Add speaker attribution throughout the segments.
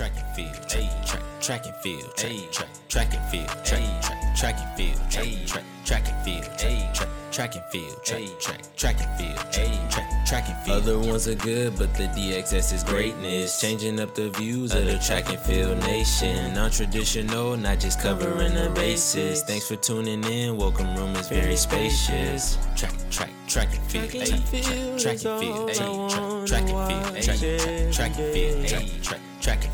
Speaker 1: track and field, track, track, track and field, track, track, track and field, track, track, track and field, track, track, track and field, track, track, track and field, track, track, track and field, track, track, track and field. Other ones are good, but the DXS is greatness, changing up the views of the track and field nation. Non-traditional, not just covering the bases. Thanks for tuning in. Welcome room is very spacious. Track, track, track and field, track, track, track and field, track, track and field, track, track and field, track track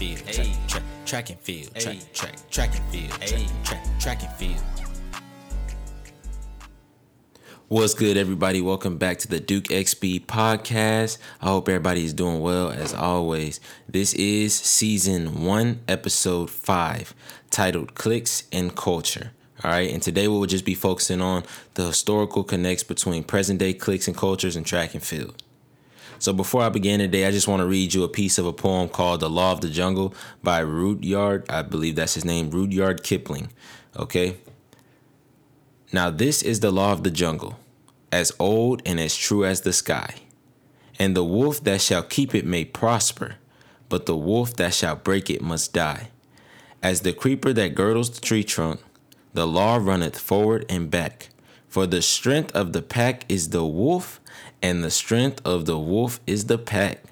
Speaker 1: and field, track, track, track and field, track, track, track and field, track, track, track and field. What's good, everybody? Welcome back to the Duke XP podcast. I hope everybody is doing well as always. This is season one, episode five, titled Cliques and Culture. All right, and today we will just be focusing on the historical connects between present day cliques and cultures and track and field. So before I begin today, I just want to read you a piece of a poem called The Law of the Jungle by Rudyard. I believe that's his name, Rudyard Kipling. Okay? Now, this is the law of the jungle, as old and as true as the sky. And the wolf that shall keep it may prosper, but the wolf that shall break it must die. As the creeper that girdles the tree trunk, the law runneth forward and back. For the strength of the pack is the wolf, and the strength of the wolf is the pack.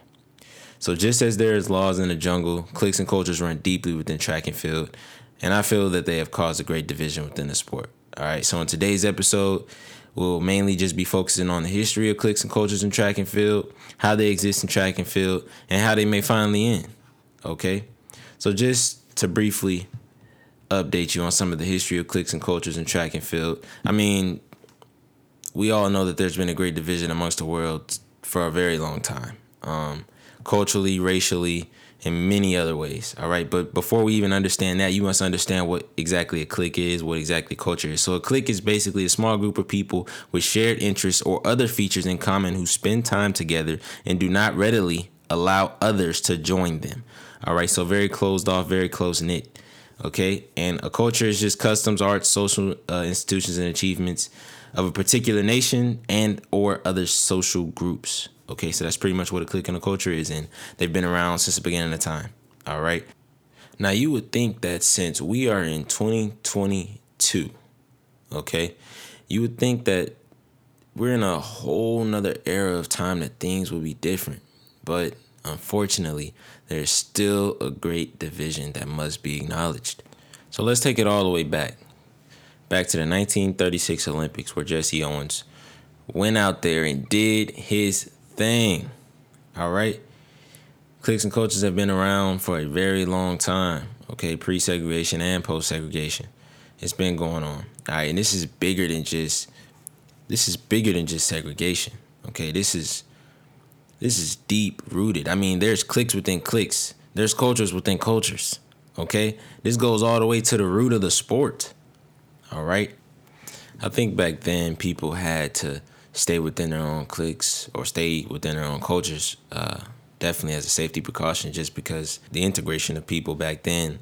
Speaker 1: So just as there is laws in the jungle, cliques and cultures run deeply within track and field, and I feel that they have caused a great division within the sport. All right, so in today's episode, we'll mainly just be focusing on the history of cliques and cultures in track and field, how they exist in track and field, and how they may finally end. Okay, so just to briefly update you on some of the history of cliques and cultures in track and field. I mean, we all know that there's been a great division amongst the world for a very long time, um, culturally, racially, in many other ways. All right, but before we even understand that, you must understand what exactly a clique is, what exactly culture is. So a clique is basically a small group of people with shared interests or other features in common who spend time together and do not readily allow others to join them. All right, so very closed off, very close knit. Okay, and a culture is just customs, arts, social uh, institutions, and achievements of a particular nation and or other social groups. Okay, so that's pretty much what a clique and a culture is, and they've been around since the beginning of time. All right. Now you would think that since we are in 2022, okay, you would think that we're in a whole nother era of time that things will be different. But unfortunately, there's still a great division that must be acknowledged. So let's take it all the way back back to the 1936 Olympics where Jesse Owens went out there and did his thing. All right. Cliques and cultures have been around for a very long time. Okay, pre segregation and post segregation. It's been going on. All right, and this is bigger than just this is bigger than just segregation. Okay, this is this is deep rooted. I mean, there's cliques within cliques. There's cultures within cultures. Okay? This goes all the way to the root of the sport. All right. I think back then people had to stay within their own cliques or stay within their own cultures, uh, definitely as a safety precaution, just because the integration of people back then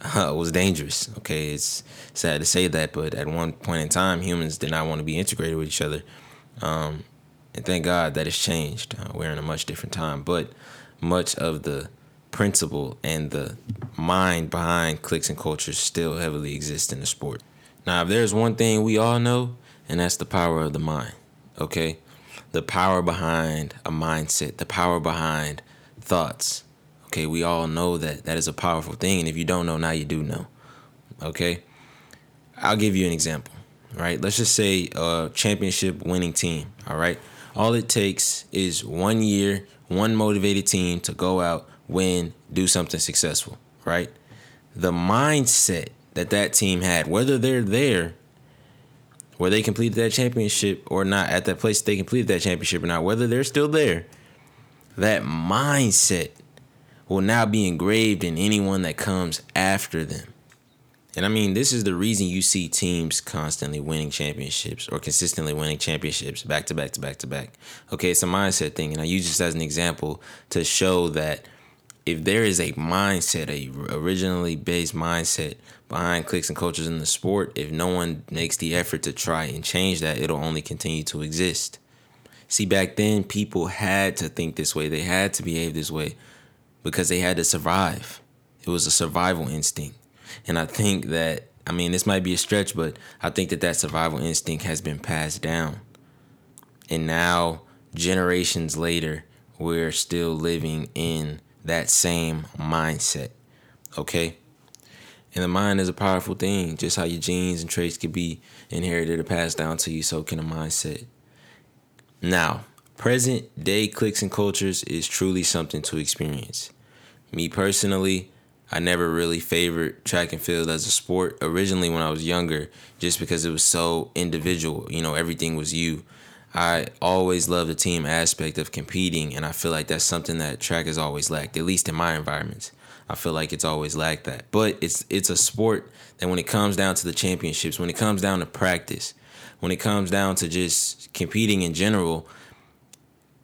Speaker 1: uh, was dangerous. Okay, it's sad to say that, but at one point in time, humans did not want to be integrated with each other. Um, and thank God that has changed. Uh, we're in a much different time, but much of the principle and the mind behind cliques and cultures still heavily exist in the sport. Now, if there's one thing we all know, and that's the power of the mind, okay? The power behind a mindset, the power behind thoughts. Okay, we all know that that is a powerful thing. And if you don't know, now you do know. Okay? I'll give you an example, right? Let's just say a championship winning team, all right? All it takes is one year, one motivated team to go out, win, do something successful, right? The mindset that that team had, whether they're there, where they completed that championship or not, at that place they completed that championship or not, whether they're still there, that mindset will now be engraved in anyone that comes after them. And I mean, this is the reason you see teams constantly winning championships or consistently winning championships back to back to back to back. Okay, it's a mindset thing. And I use this as an example to show that if there is a mindset, a originally based mindset behind cliques and cultures in the sport, if no one makes the effort to try and change that, it'll only continue to exist. See, back then, people had to think this way, they had to behave this way because they had to survive. It was a survival instinct. And I think that, I mean, this might be a stretch, but I think that that survival instinct has been passed down. And now, generations later, we're still living in that same mindset. Okay? And the mind is a powerful thing. Just how your genes and traits can be inherited or passed down to you, so can a mindset. Now, present day cliques and cultures is truly something to experience. Me personally, I never really favored track and field as a sport originally when I was younger, just because it was so individual. You know, everything was you. I always love the team aspect of competing, and I feel like that's something that track has always lacked, at least in my environments. I feel like it's always lacked that. But it's it's a sport that when it comes down to the championships, when it comes down to practice, when it comes down to just competing in general,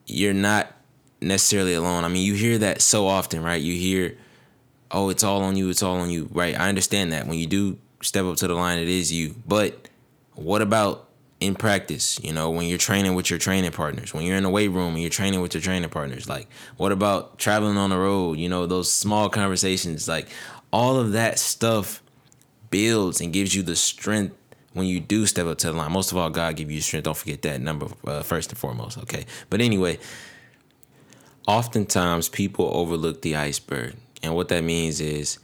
Speaker 1: you're not necessarily alone. I mean, you hear that so often, right? You hear, "Oh, it's all on you. It's all on you." Right? I understand that. When you do step up to the line, it is you. But what about in practice, you know, when you're training with your training partners, when you're in the weight room and you're training with your training partners, like what about traveling on the road, you know, those small conversations, like all of that stuff builds and gives you the strength when you do step up to the line. Most of all, God give you strength. Don't forget that number uh, first and foremost, okay? But anyway, oftentimes people overlook the iceberg. And what that means is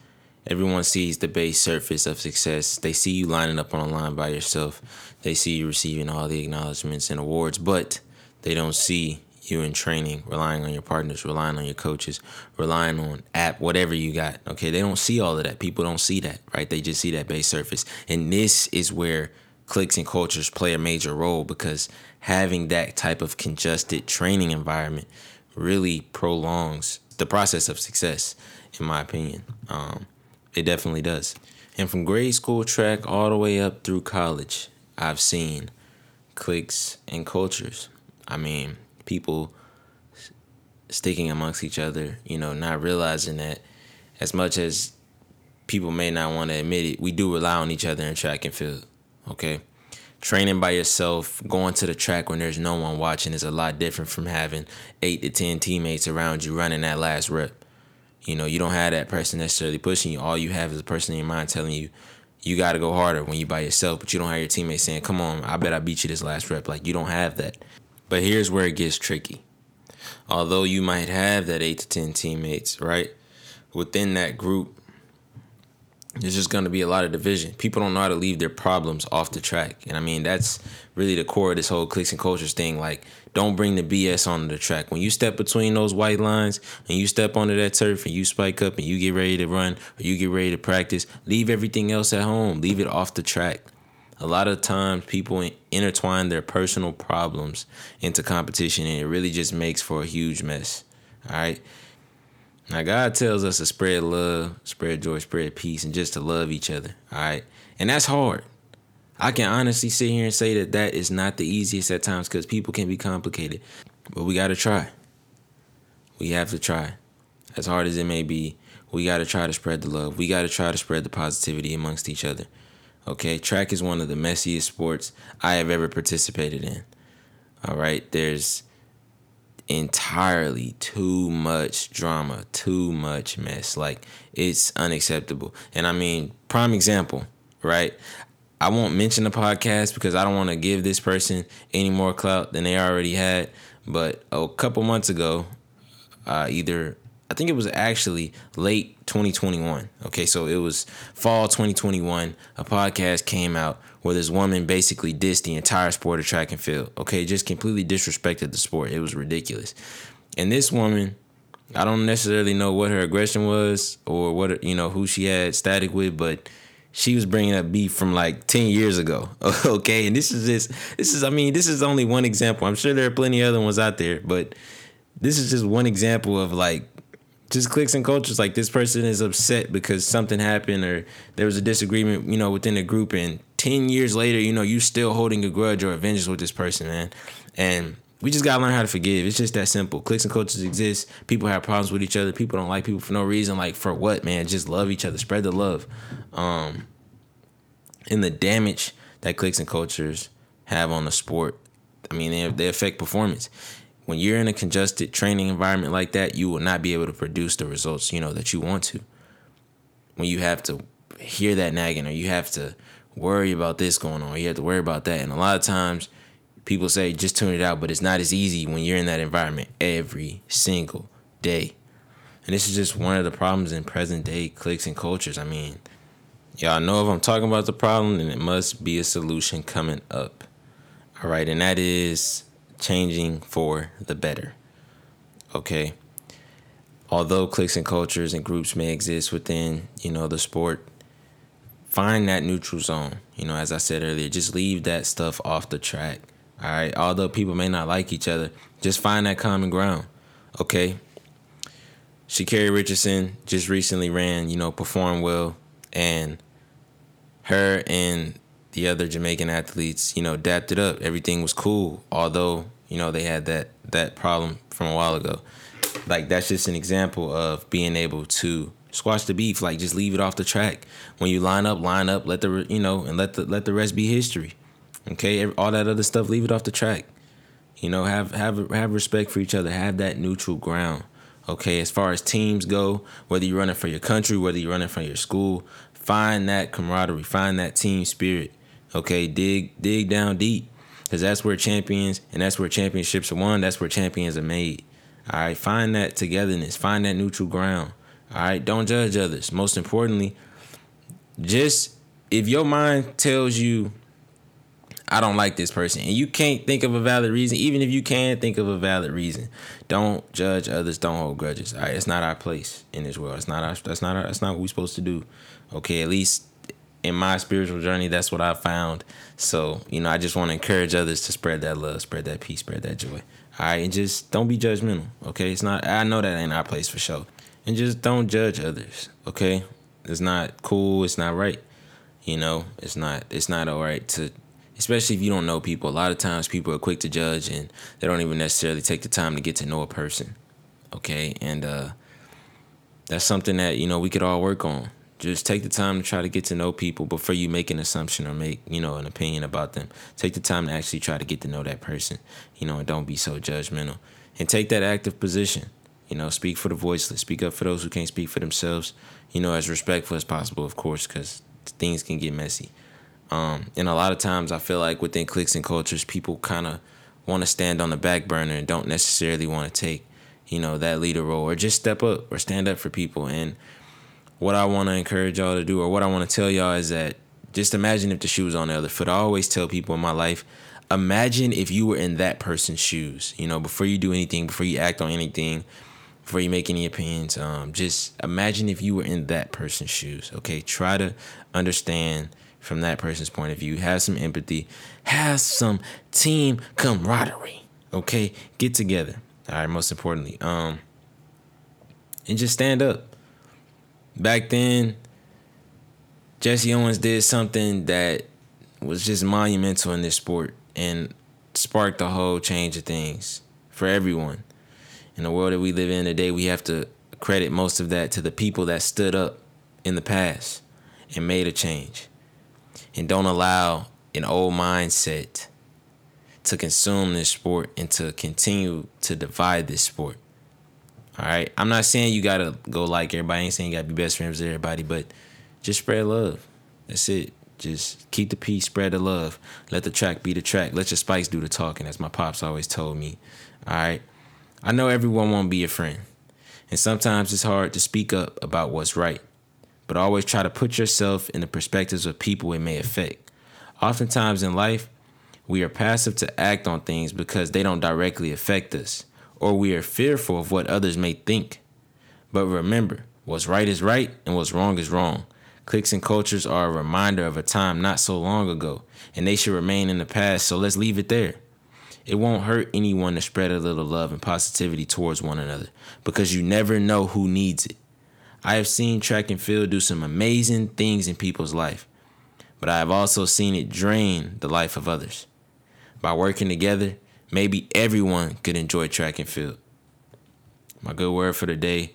Speaker 1: Everyone sees the base surface of success. They see you lining up on a line by yourself. They see you receiving all the acknowledgments and awards, but they don't see you in training, relying on your partners, relying on your coaches, relying on app, whatever you got. Okay, they don't see all of that. People don't see that, right? They just see that base surface. And this is where cliques and cultures play a major role because having that type of congested training environment really prolongs the process of success, in my opinion. Um, it definitely does. And from grade school track all the way up through college, I've seen cliques and cultures. I mean, people sticking amongst each other, you know, not realizing that as much as people may not want to admit it, we do rely on each other in track and field. Okay? Training by yourself, going to the track when there's no one watching is a lot different from having eight to 10 teammates around you running that last rep. You know, you don't have that person necessarily pushing you. All you have is a person in your mind telling you, you got to go harder when you by yourself, but you don't have your teammates saying, come on, I bet I beat you this last rep. Like, you don't have that. But here's where it gets tricky. Although you might have that eight to 10 teammates, right? Within that group, there's just going to be a lot of division. People don't know how to leave their problems off the track. And I mean, that's really the core of this whole cliques and cultures thing. Like, don't bring the BS onto the track. When you step between those white lines and you step onto that turf and you spike up and you get ready to run or you get ready to practice, leave everything else at home. Leave it off the track. A lot of times people intertwine their personal problems into competition and it really just makes for a huge mess. All right. Now, God tells us to spread love, spread joy, spread peace, and just to love each other. All right. And that's hard. I can honestly sit here and say that that is not the easiest at times because people can be complicated. But we got to try. We have to try. As hard as it may be, we got to try to spread the love. We got to try to spread the positivity amongst each other. Okay. Track is one of the messiest sports I have ever participated in. All right. There's entirely too much drama, too much mess. Like it's unacceptable. And I mean, prime example, right? I won't mention the podcast because I don't want to give this person any more clout than they already had. But a couple months ago, uh, either I think it was actually late 2021. Okay, so it was fall 2021. A podcast came out where this woman basically dissed the entire sport of track and field. Okay, just completely disrespected the sport. It was ridiculous. And this woman, I don't necessarily know what her aggression was or what you know who she had static with, but she was bringing up beef from like 10 years ago. Okay, and this is just this is I mean this is only one example. I'm sure there are plenty other ones out there, but this is just one example of like just cliques and cultures like this person is upset because something happened or there was a disagreement you know within the group and 10 years later you know you still holding a grudge or a vengeance with this person man and we just gotta learn how to forgive. It's just that simple. Cliques and cultures exist. People have problems with each other. People don't like people for no reason. Like for what man? Just love each other. Spread the love. Um and the damage that cliques and cultures have on the sport i mean they, they affect performance. When you're in a congested training environment like that, you will not be able to produce the results, you know, that you want to. when you have to hear that nagging or you have to worry about this going on, you have to worry about that. And a lot of times people say just tune it out, but it's not as easy when you're in that environment every single day. And this is just one of the problems in present day cliques and cultures. I mean, y'all know if I'm talking about the problem, then it must be a solution coming up. All right, and that is changing for the better. Okay. Although cliques and cultures and groups may exist within, you know, the sport, find that neutral zone. You know, as I said earlier, just leave that stuff off the track. All right. Although people may not like each other, just find that common ground. Okay. Sha'Carri Richardson just recently ran, you know, performed well, and her and the other Jamaican athletes, you know, dapped it up. Everything was cool, although you know they had that that problem from a while ago. Like that's just an example of being able to squash the beef. Like just leave it off the track. When you line up, line up. Let the you know, and let the let the rest be history. Okay, all that other stuff, leave it off the track. You know, have have have respect for each other. Have that neutral ground. Okay, as far as teams go, whether you're running for your country, whether you're running for your school, find that camaraderie, find that team spirit. Okay, dig dig down deep, because that's where champions and that's where championships are won. That's where champions are made. All right, find that togetherness, find that neutral ground. All right, don't judge others. Most importantly, just if your mind tells you I don't like this person. And you can't think of a valid reason. Even if you can think of a valid reason, don't judge others. Don't hold grudges. All right, it's not our place in this world. It's not our. That's not our. That's not what we're supposed to do. Okay, at least in my spiritual journey, that's what I found. So you know, I just want to encourage others to spread that love, spread that peace, spread that joy. All right, and just don't be judgmental. Okay, it's not. I know that ain't our place for sure. And just don't judge others. Okay, it's not cool. It's not right. You know, it's not. It's not all right to especially if you don't know people. A lot of times people are quick to judge and they don't even necessarily take the time to get to know a person. Okay? And uh that's something that, you know, we could all work on. Just take the time to try to get to know people before you make an assumption or make, you know, an opinion about them. Take the time to actually try to get to know that person, you know, and don't be so judgmental. And take that active position. You know, speak for the voiceless. Speak up for those who can't speak for themselves. You know, as respectful as possible, of course, because things can get messy. Um, and a lot of times I feel like within cliques and cultures, people kind of want to stand on the back burner and don't necessarily want to take, you know, that leader role or just step up or stand up for people. And what I want to encourage y'all to do or what I want to tell y'all is that just imagine if the shoe was on the other foot. I always tell people in my life, imagine if you were in that person's shoes, you know, before you do anything, before you act on anything, before you make any opinions, um, just imagine if you were in that person's shoes. Okay. Try to understand from that person's point of view. Have some empathy. Have some team camaraderie. Okay, get together. All right. Most importantly, um, and just stand up. Back then, Jesse Owens did something that was just monumental in this sport and sparked a whole change of things for everyone. In the world that we live in today, we have to credit most of that to the people that stood up in the past and made a change and don't allow an old mindset to consume this sport and to continue to divide this sport. All right. I'm not saying you gotta go like everybody. I ain't saying you gotta be best friends with everybody, but just spread love. That's it. Just keep the peace, spread the love. Let the track be the track. Let your spikes do the talking, as my pops always told me. All right. I know everyone won't be a friend. And sometimes it's hard to speak up about what's right but always try to put yourself in the perspectives of people it may affect. Oftentimes in life, we are passive to act on things because they don't directly affect us, or we are fearful of what others may think. But remember, what's right is right and what's wrong is wrong. Cliques and cultures are a reminder of a time not so long ago, and they should remain in the past, so let's leave it there. It won't hurt anyone to spread a little love and positivity towards one another because you never know who needs it. I have seen track and field do some amazing things in people's life, but I have also seen it drain the life of others. By working together, maybe everyone could enjoy track and field. My good word for the day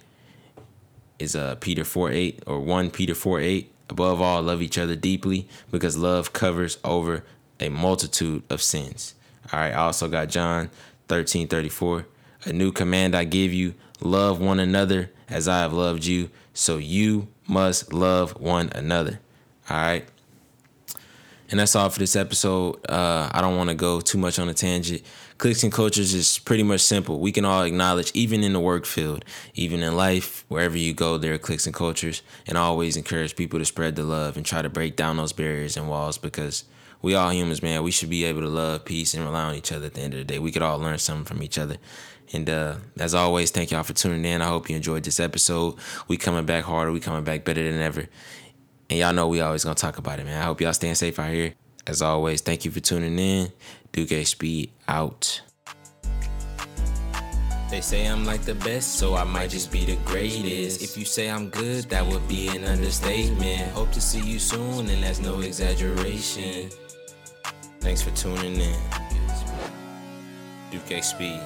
Speaker 1: is uh, Peter 4 8 or 1 Peter 4 8. Above all, love each other deeply because love covers over a multitude of sins. All right, I also got John 13 34. A new command I give you love one another as I have loved you. So you must love one another. All right. And that's all for this episode. Uh, I don't want to go too much on a tangent. Cliques and cultures is pretty much simple. We can all acknowledge, even in the work field, even in life, wherever you go, there are cliques and cultures. And I always encourage people to spread the love and try to break down those barriers and walls because we all humans, man. We should be able to love, peace, and rely on each other at the end of the day. We could all learn something from each other. And uh, as always, thank y'all for tuning in. I hope you enjoyed this episode. We coming back harder. We coming back better than ever. And y'all know we always gonna talk about it, man. I hope y'all staying safe out here. As always, thank you for tuning in. Duke HB out. They say I'm like the best, so I might just be the greatest. If you say I'm good, that would be an understatement. Hope to see you soon, and that's no exaggeration. Thanks for tuning in. Duke HB.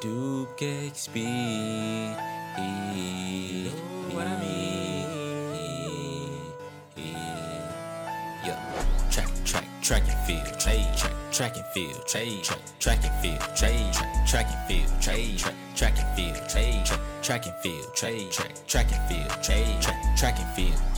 Speaker 1: Duke HB. You know what I mean? Track, track, track and field, trade, track, track and field, track, track and field, track, track and field, track, track and field, track, track and field, track, track and field, trade, track, track and field.